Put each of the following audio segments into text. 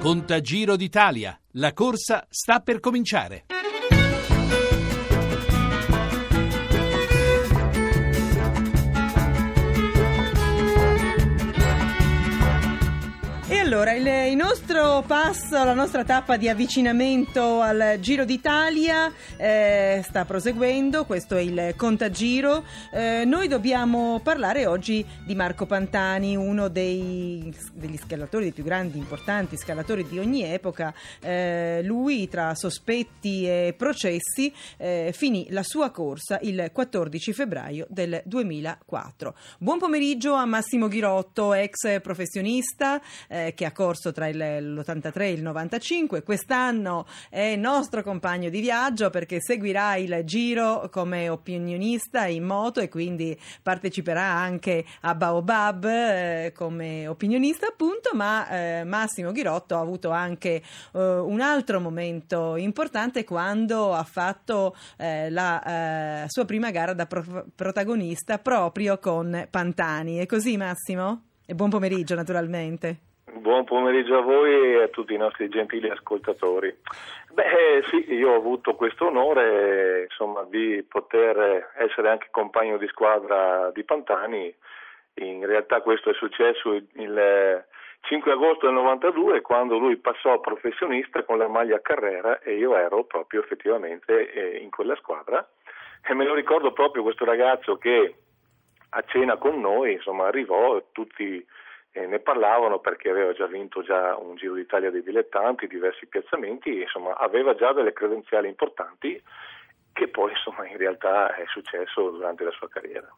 Contagiro d'Italia. La corsa sta per cominciare. Allora, il, il nostro passo, la nostra tappa di avvicinamento al Giro d'Italia eh, sta proseguendo, questo è il Contagiro. Eh, noi dobbiamo parlare oggi di Marco Pantani, uno dei, degli scalatori, dei più grandi, importanti scalatori di ogni epoca. Eh, lui, tra sospetti e processi, eh, finì la sua corsa il 14 febbraio del 2004. Buon pomeriggio a Massimo Ghirotto, ex professionista eh, che ha corso tra il, l'83 e il 95. Quest'anno è nostro compagno di viaggio perché seguirà il giro come opinionista in moto e quindi parteciperà anche a Baobab eh, come opinionista appunto, ma eh, Massimo Ghirotto ha avuto anche eh, un altro momento importante quando ha fatto eh, la eh, sua prima gara da pro- protagonista proprio con Pantani. È così Massimo? E buon pomeriggio naturalmente. Buon pomeriggio a voi e a tutti i nostri gentili ascoltatori. Beh, sì, io ho avuto questo onore insomma, di poter essere anche compagno di squadra di Pantani. In realtà questo è successo il 5 agosto del 92 quando lui passò a professionista con la maglia Carrera e io ero proprio effettivamente eh, in quella squadra. E me lo ricordo proprio questo ragazzo che a cena con noi insomma, arrivò tutti eh, ne parlavano perché aveva già vinto già un Giro d'Italia dei dilettanti, diversi piazzamenti, insomma aveva già delle credenziali importanti che poi insomma in realtà è successo durante la sua carriera.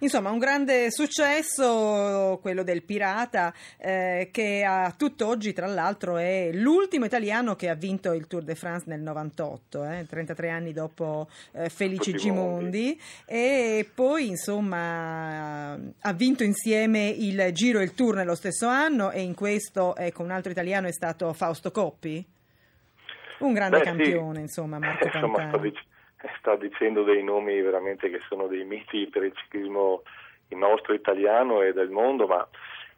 Insomma, un grande successo quello del Pirata, eh, che a tutt'oggi, tra l'altro, è l'ultimo italiano che ha vinto il Tour de France nel 98, eh, 33 anni dopo eh, Felice Gimondi. E poi, insomma, ha vinto insieme il Giro e il Tour nello stesso anno. E in questo, ecco, un altro italiano è stato Fausto Coppi. Un grande Beh, campione, sì. insomma, Marco insomma, Pantani sta dicendo dei nomi veramente che sono dei miti per il ciclismo il nostro italiano e del mondo, ma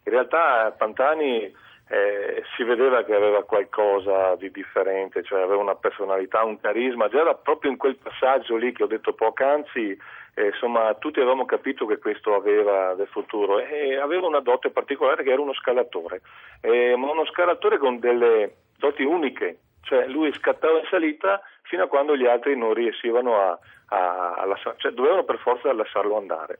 in realtà Pantani eh, si vedeva che aveva qualcosa di differente, cioè aveva una personalità, un carisma, già era proprio in quel passaggio lì che ho detto poc'anzi, eh, insomma tutti avevamo capito che questo aveva del futuro. E aveva una dote particolare che era uno scalatore, eh, ma uno scalatore con delle doti uniche, cioè lui scattava in salita fino a quando gli altri non riuscivano a, a, a lasciare, cioè dovevano per forza lasciarlo andare.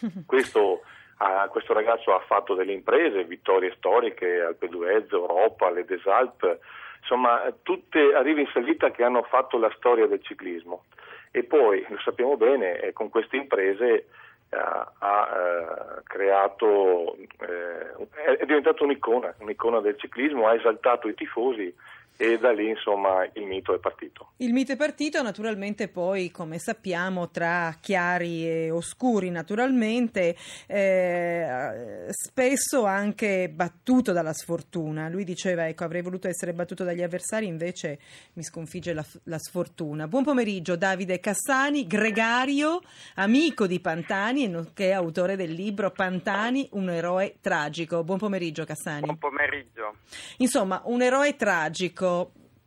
Questo, uh, questo ragazzo ha fatto delle imprese, vittorie storiche, Alpe d'Huez, Europa, le Desalp, insomma tutte arrivi in salita che hanno fatto la storia del ciclismo. E poi, lo sappiamo bene, eh, con queste imprese uh, ha uh, creato, è diventato un'icona, un'icona del ciclismo, ha esaltato i tifosi e da lì insomma il mito è partito. Il mito è partito naturalmente poi come sappiamo tra chiari e oscuri naturalmente eh, spesso anche battuto dalla sfortuna lui diceva ecco avrei voluto essere battuto dagli avversari invece mi sconfigge la, la sfortuna. Buon pomeriggio Davide Cassani, gregario, amico di Pantani e nonché autore del libro Pantani, un eroe tragico. Buon pomeriggio Cassani. Buon pomeriggio. Insomma un eroe tragico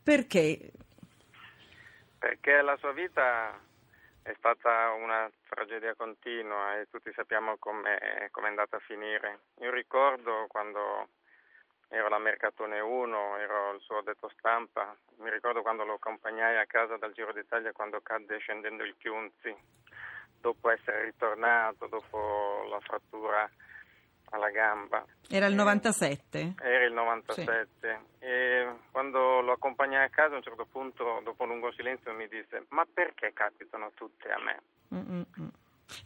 perché? Perché la sua vita è stata una tragedia continua e tutti sappiamo come è andata a finire. Io ricordo quando ero alla Mercatone 1, ero il suo detto stampa, mi ricordo quando lo accompagnai a casa dal Giro d'Italia quando cadde scendendo il Chiunzi, dopo essere ritornato, dopo la frattura alla gamba. Era il 97? Era il 97 sì. e quando lo accompagnai a casa a un certo punto, dopo un lungo silenzio, mi disse ma perché capitano tutte a me? Mm-mm.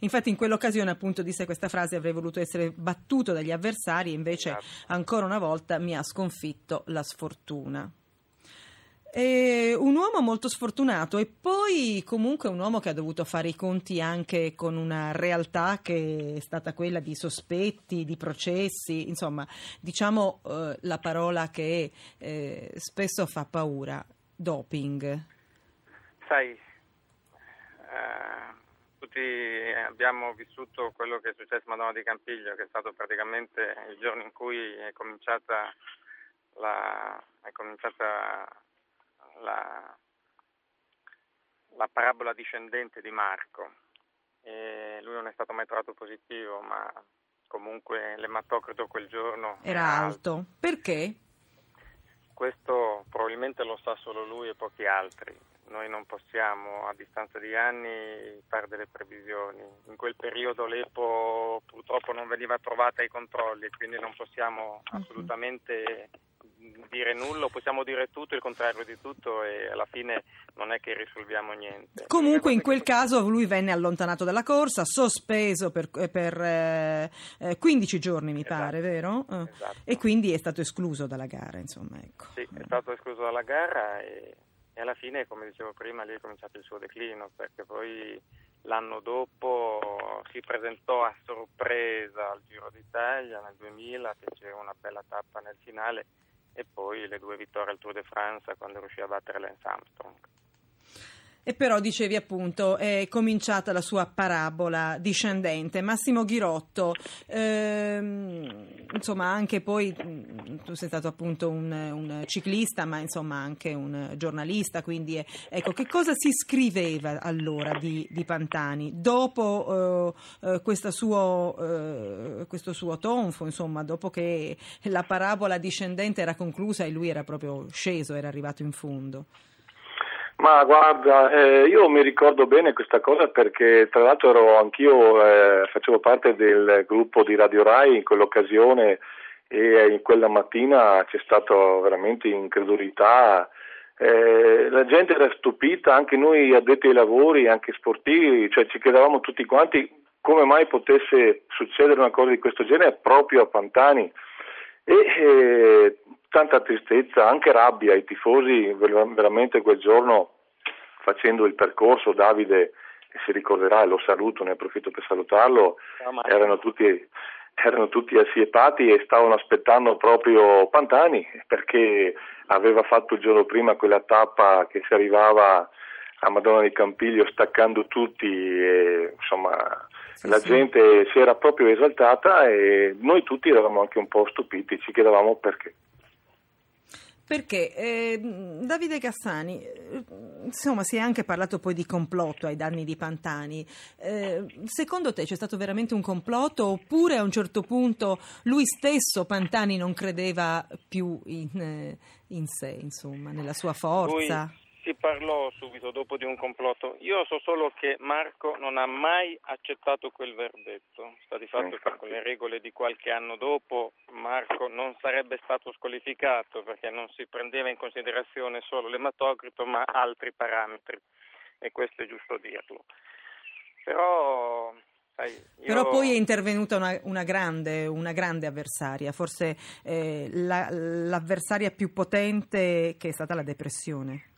Infatti in quell'occasione appunto disse questa frase avrei voluto essere battuto dagli avversari e invece esatto. ancora una volta mi ha sconfitto la sfortuna. È un uomo molto sfortunato e poi comunque un uomo che ha dovuto fare i conti anche con una realtà che è stata quella di sospetti, di processi, insomma, diciamo eh, la parola che eh, spesso fa paura, doping. Sai, eh, tutti abbiamo vissuto quello che è successo a Madonna di Campiglio, che è stato praticamente il giorno in cui è cominciata la, è cominciata la, la parabola discendente di Marco. E lui non è stato mai trovato positivo, ma comunque l'ematocrito quel giorno era, era alto. alto. Perché? Questo probabilmente lo sa solo lui e pochi altri. Noi non possiamo a distanza di anni fare delle previsioni. In quel periodo l'EPO purtroppo non veniva trovata ai controlli, quindi non possiamo mhm. assolutamente dire nulla, possiamo dire tutto, il contrario di tutto e alla fine non è che risolviamo niente. Comunque in quel caso lui venne allontanato dalla corsa, sospeso per, eh, per eh, 15 eh, giorni mi esatto. pare, vero? Eh, esatto. E quindi è stato escluso dalla gara, insomma. Ecco. Sì, è stato escluso dalla gara e, e alla fine, come dicevo prima, lì è cominciato il suo declino perché poi l'anno dopo si presentò a sorpresa al Giro d'Italia nel 2000, fece una bella tappa nel finale e poi le due vittorie al Tour de France quando riuscì a battere Lance Armstrong. E però dicevi appunto è cominciata la sua parabola discendente. Massimo Ghirotto, ehm, insomma anche poi mm, tu sei stato appunto un, un, ciclista ma insomma anche un giornalista, quindi ecco che cosa si scriveva allora di, di Pantani dopo eh, eh suo, eh, questo suo tonfo, insomma dopo che la parabola discendente era conclusa e lui era proprio sceso, era arrivato in fondo? Ma guarda, eh, io mi ricordo bene questa cosa perché tra l'altro ero anch'io, eh, facevo parte del gruppo di Radio Rai in quell'occasione e in quella mattina c'è stata veramente incredulità. Eh, la gente era stupita, anche noi addetti ai lavori, anche sportivi, cioè ci chiedevamo tutti quanti come mai potesse succedere una cosa di questo genere proprio a Pantani. E eh, tanta tristezza, anche rabbia, i tifosi veramente quel giorno facendo il percorso, Davide si ricorderà e lo saluto, ne approfitto per salutarlo, erano tutti, erano tutti assiepati e stavano aspettando proprio Pantani perché aveva fatto il giorno prima quella tappa che si arrivava a Madonna di Campiglio staccando tutti e insomma sì, la sì. gente si era proprio esaltata e noi tutti eravamo anche un po' stupiti, ci chiedevamo perché. Perché eh, Davide Cassani, eh, insomma, si è anche parlato poi di complotto ai danni di Pantani. Eh, secondo te c'è stato veramente un complotto oppure a un certo punto lui stesso, Pantani, non credeva più in, eh, in sé, insomma, nella sua forza? Lui si parlò subito dopo di un complotto. Io so solo che Marco non ha mai accettato quel verdetto. Sta di fatto che con le regole di qualche anno dopo Marco non sarebbe stato squalificato perché non si prendeva in considerazione solo l'ematocrito ma altri parametri e questo è giusto dirlo. Però sai, io... Però poi è intervenuta una, una, grande, una grande, avversaria, forse eh, la, l'avversaria più potente che è stata la depressione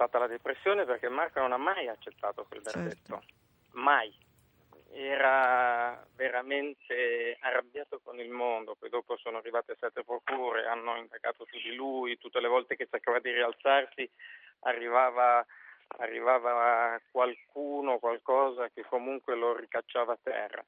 stata la depressione perché Marco non ha mai accettato quel certo. verdetto, certo. mai. Era veramente arrabbiato con il mondo, poi dopo sono arrivate sette procure, hanno indagato su di lui, tutte le volte che cercava di rialzarsi arrivava, arrivava qualcuno, qualcosa che comunque lo ricacciava a terra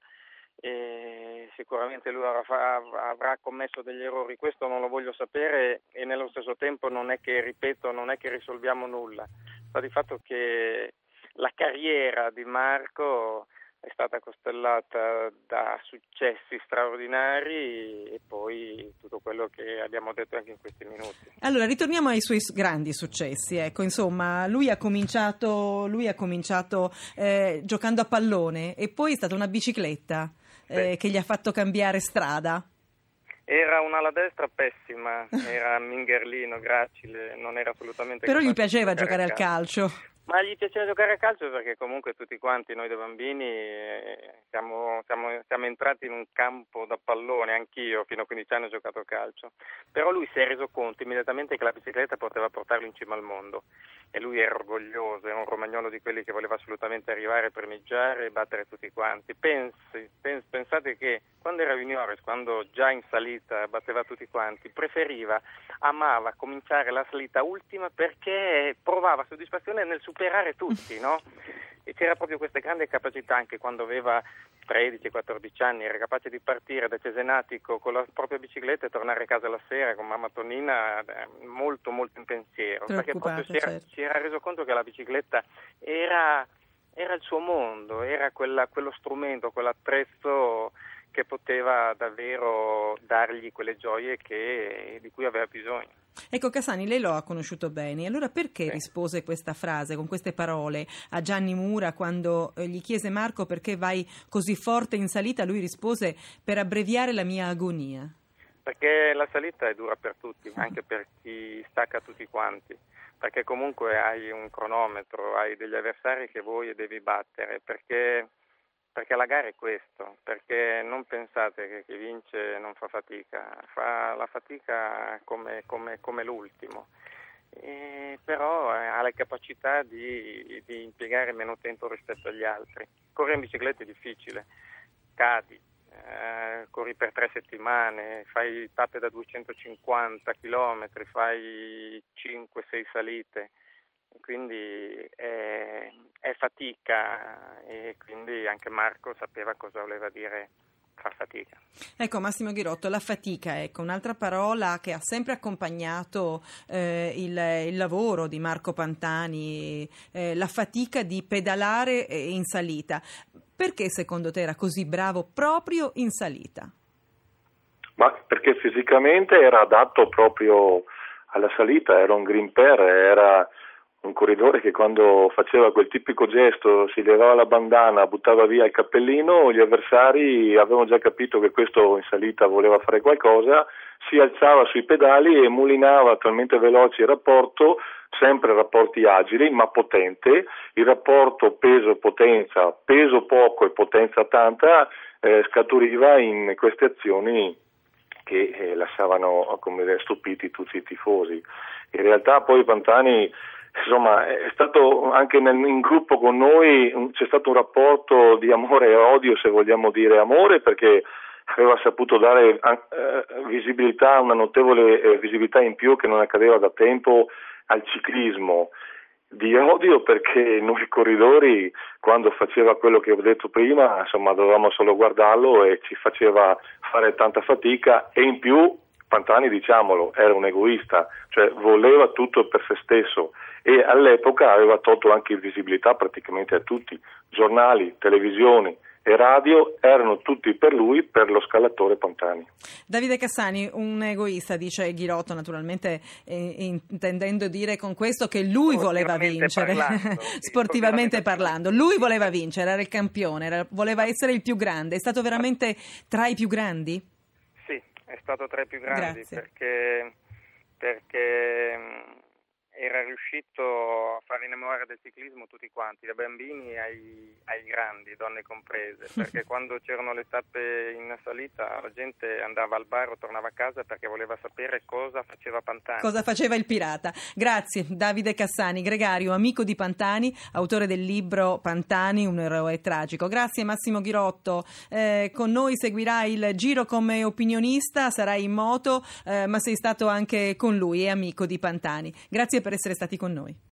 sicuramente lui avrà, commesso degli errori, questo non lo voglio sapere e nello stesso tempo non è che, ripeto, non è che risolviamo nulla, sta di fatto che la carriera di Marco è stata costellata da successi straordinari e poi tutto quello che abbiamo detto anche in questi minuti. Allora, ritorniamo ai suoi grandi successi. Ecco, insomma, lui ha cominciato, lui ha cominciato eh, giocando a pallone e poi è stata una bicicletta eh, che gli ha fatto cambiare strada? Era un'ala destra pessima, era mingerlino, gracile, non era assolutamente... Però gli piaceva giocare al calcio. Ma gli piaceva giocare a calcio perché comunque tutti quanti noi da bambini siamo, siamo, siamo, entrati in un campo da pallone, anch'io fino a 15 anni ho giocato a calcio, però lui si è reso conto immediatamente che la bicicletta poteva portarlo in cima al mondo e lui era orgoglioso, era un romagnolo di quelli che voleva assolutamente arrivare, premigiare e battere tutti quanti. Pensi, pens, pensate che quando era juniores, quando già in salita batteva tutti quanti, preferiva, amava cominciare la salita ultima perché provava soddisfazione nel superare tutti, no? e c'era proprio questa grande capacità anche quando aveva 13-14 anni, era capace di partire da Cesenatico con la propria bicicletta e tornare a casa la sera con mamma Tonina eh, molto molto in pensiero, perché proprio si era, certo. si era reso conto che la bicicletta era, era il suo mondo, era quella, quello strumento, quell'attrezzo che poteva davvero dargli quelle gioie che, di cui aveva bisogno. Ecco, Cassani, lei lo ha conosciuto bene, allora perché rispose questa frase con queste parole a Gianni Mura quando eh, gli chiese Marco perché vai così forte in salita? Lui rispose per abbreviare la mia agonia. Perché la salita è dura per tutti, anche per chi stacca tutti quanti, perché comunque hai un cronometro, hai degli avversari che vuoi e devi battere, perché, perché la gara è questo, perché non pensate che chi vince non fa fatica, fa la fatica come, come- come l'ultimo, E però eh, ha la capacità di, di impiegare meno tempo rispetto agli altri. Correre in bicicletta è difficile, cadi, eh, corri per tre settimane, fai tappe da 250 km, fai 5-6 salite, quindi è, è fatica e quindi anche Marco sapeva cosa voleva dire far fatica. Ecco, Massimo Ghirotto, la fatica, ecco, un'altra parola che ha sempre accompagnato eh, il, il lavoro di Marco Pantani, eh, la fatica di pedalare eh, in salita. Perché secondo te era così bravo proprio in salita? Ma perché fisicamente era adatto proprio alla salita, era un grimper, era un corridore che quando faceva quel tipico gesto, si levava la bandana, buttava via il cappellino, gli avversari avevano già capito che questo in salita voleva fare qualcosa, si alzava sui pedali e mulinava talmente veloce il rapporto, sempre rapporti agili ma potente, il rapporto peso-potenza, peso poco e potenza tanta, eh, scaturiva in queste azioni che eh, lasciavano dire, stupiti tutti i tifosi. In realtà poi Pantani insomma, è stato anche nel, in gruppo con noi, c'è stato un rapporto di amore e odio, se vogliamo dire amore, perché aveva saputo dare eh, visibilità, una notevole eh, visibilità in più che non accadeva da tempo al ciclismo. Di odio perché noi corridori quando faceva quello che ho detto prima insomma dovevamo solo guardarlo e ci faceva fare tanta fatica e in più Pantani diciamolo era un egoista cioè voleva tutto per se stesso e all'epoca aveva tolto anche visibilità praticamente a tutti giornali, televisioni e radio erano tutti per lui, per lo scalatore Pantani. Davide Cassani, un egoista, dice Ghirotto, naturalmente eh, intendendo dire con questo che lui voleva vincere, parlando, sì, sportivamente sportivamente parlando. Lui voleva vincere, era il campione, era- voleva essere il più grande. È stato veramente tra i più grandi? Sì, è stato tra i più grandi Grazie. perché, perché era riuscito a far innamorare del ciclismo tutti quanti, dai bambini ai, ai grandi, donne comprese, perché quando c'erano le tappe in salita la gente andava al bar o tornava a casa perché voleva sapere cosa faceva Pantani. Cosa faceva il pirata? Grazie, Davide Cassani, gregario, amico di Pantani, autore del libro Pantani, un eroe tragico. Grazie Massimo Ghirotto. Eh, con noi seguirà il giro come opinionista, sarai in moto, eh, ma sei stato anche con lui e amico di Pantani. Grazie per essere stati con noi.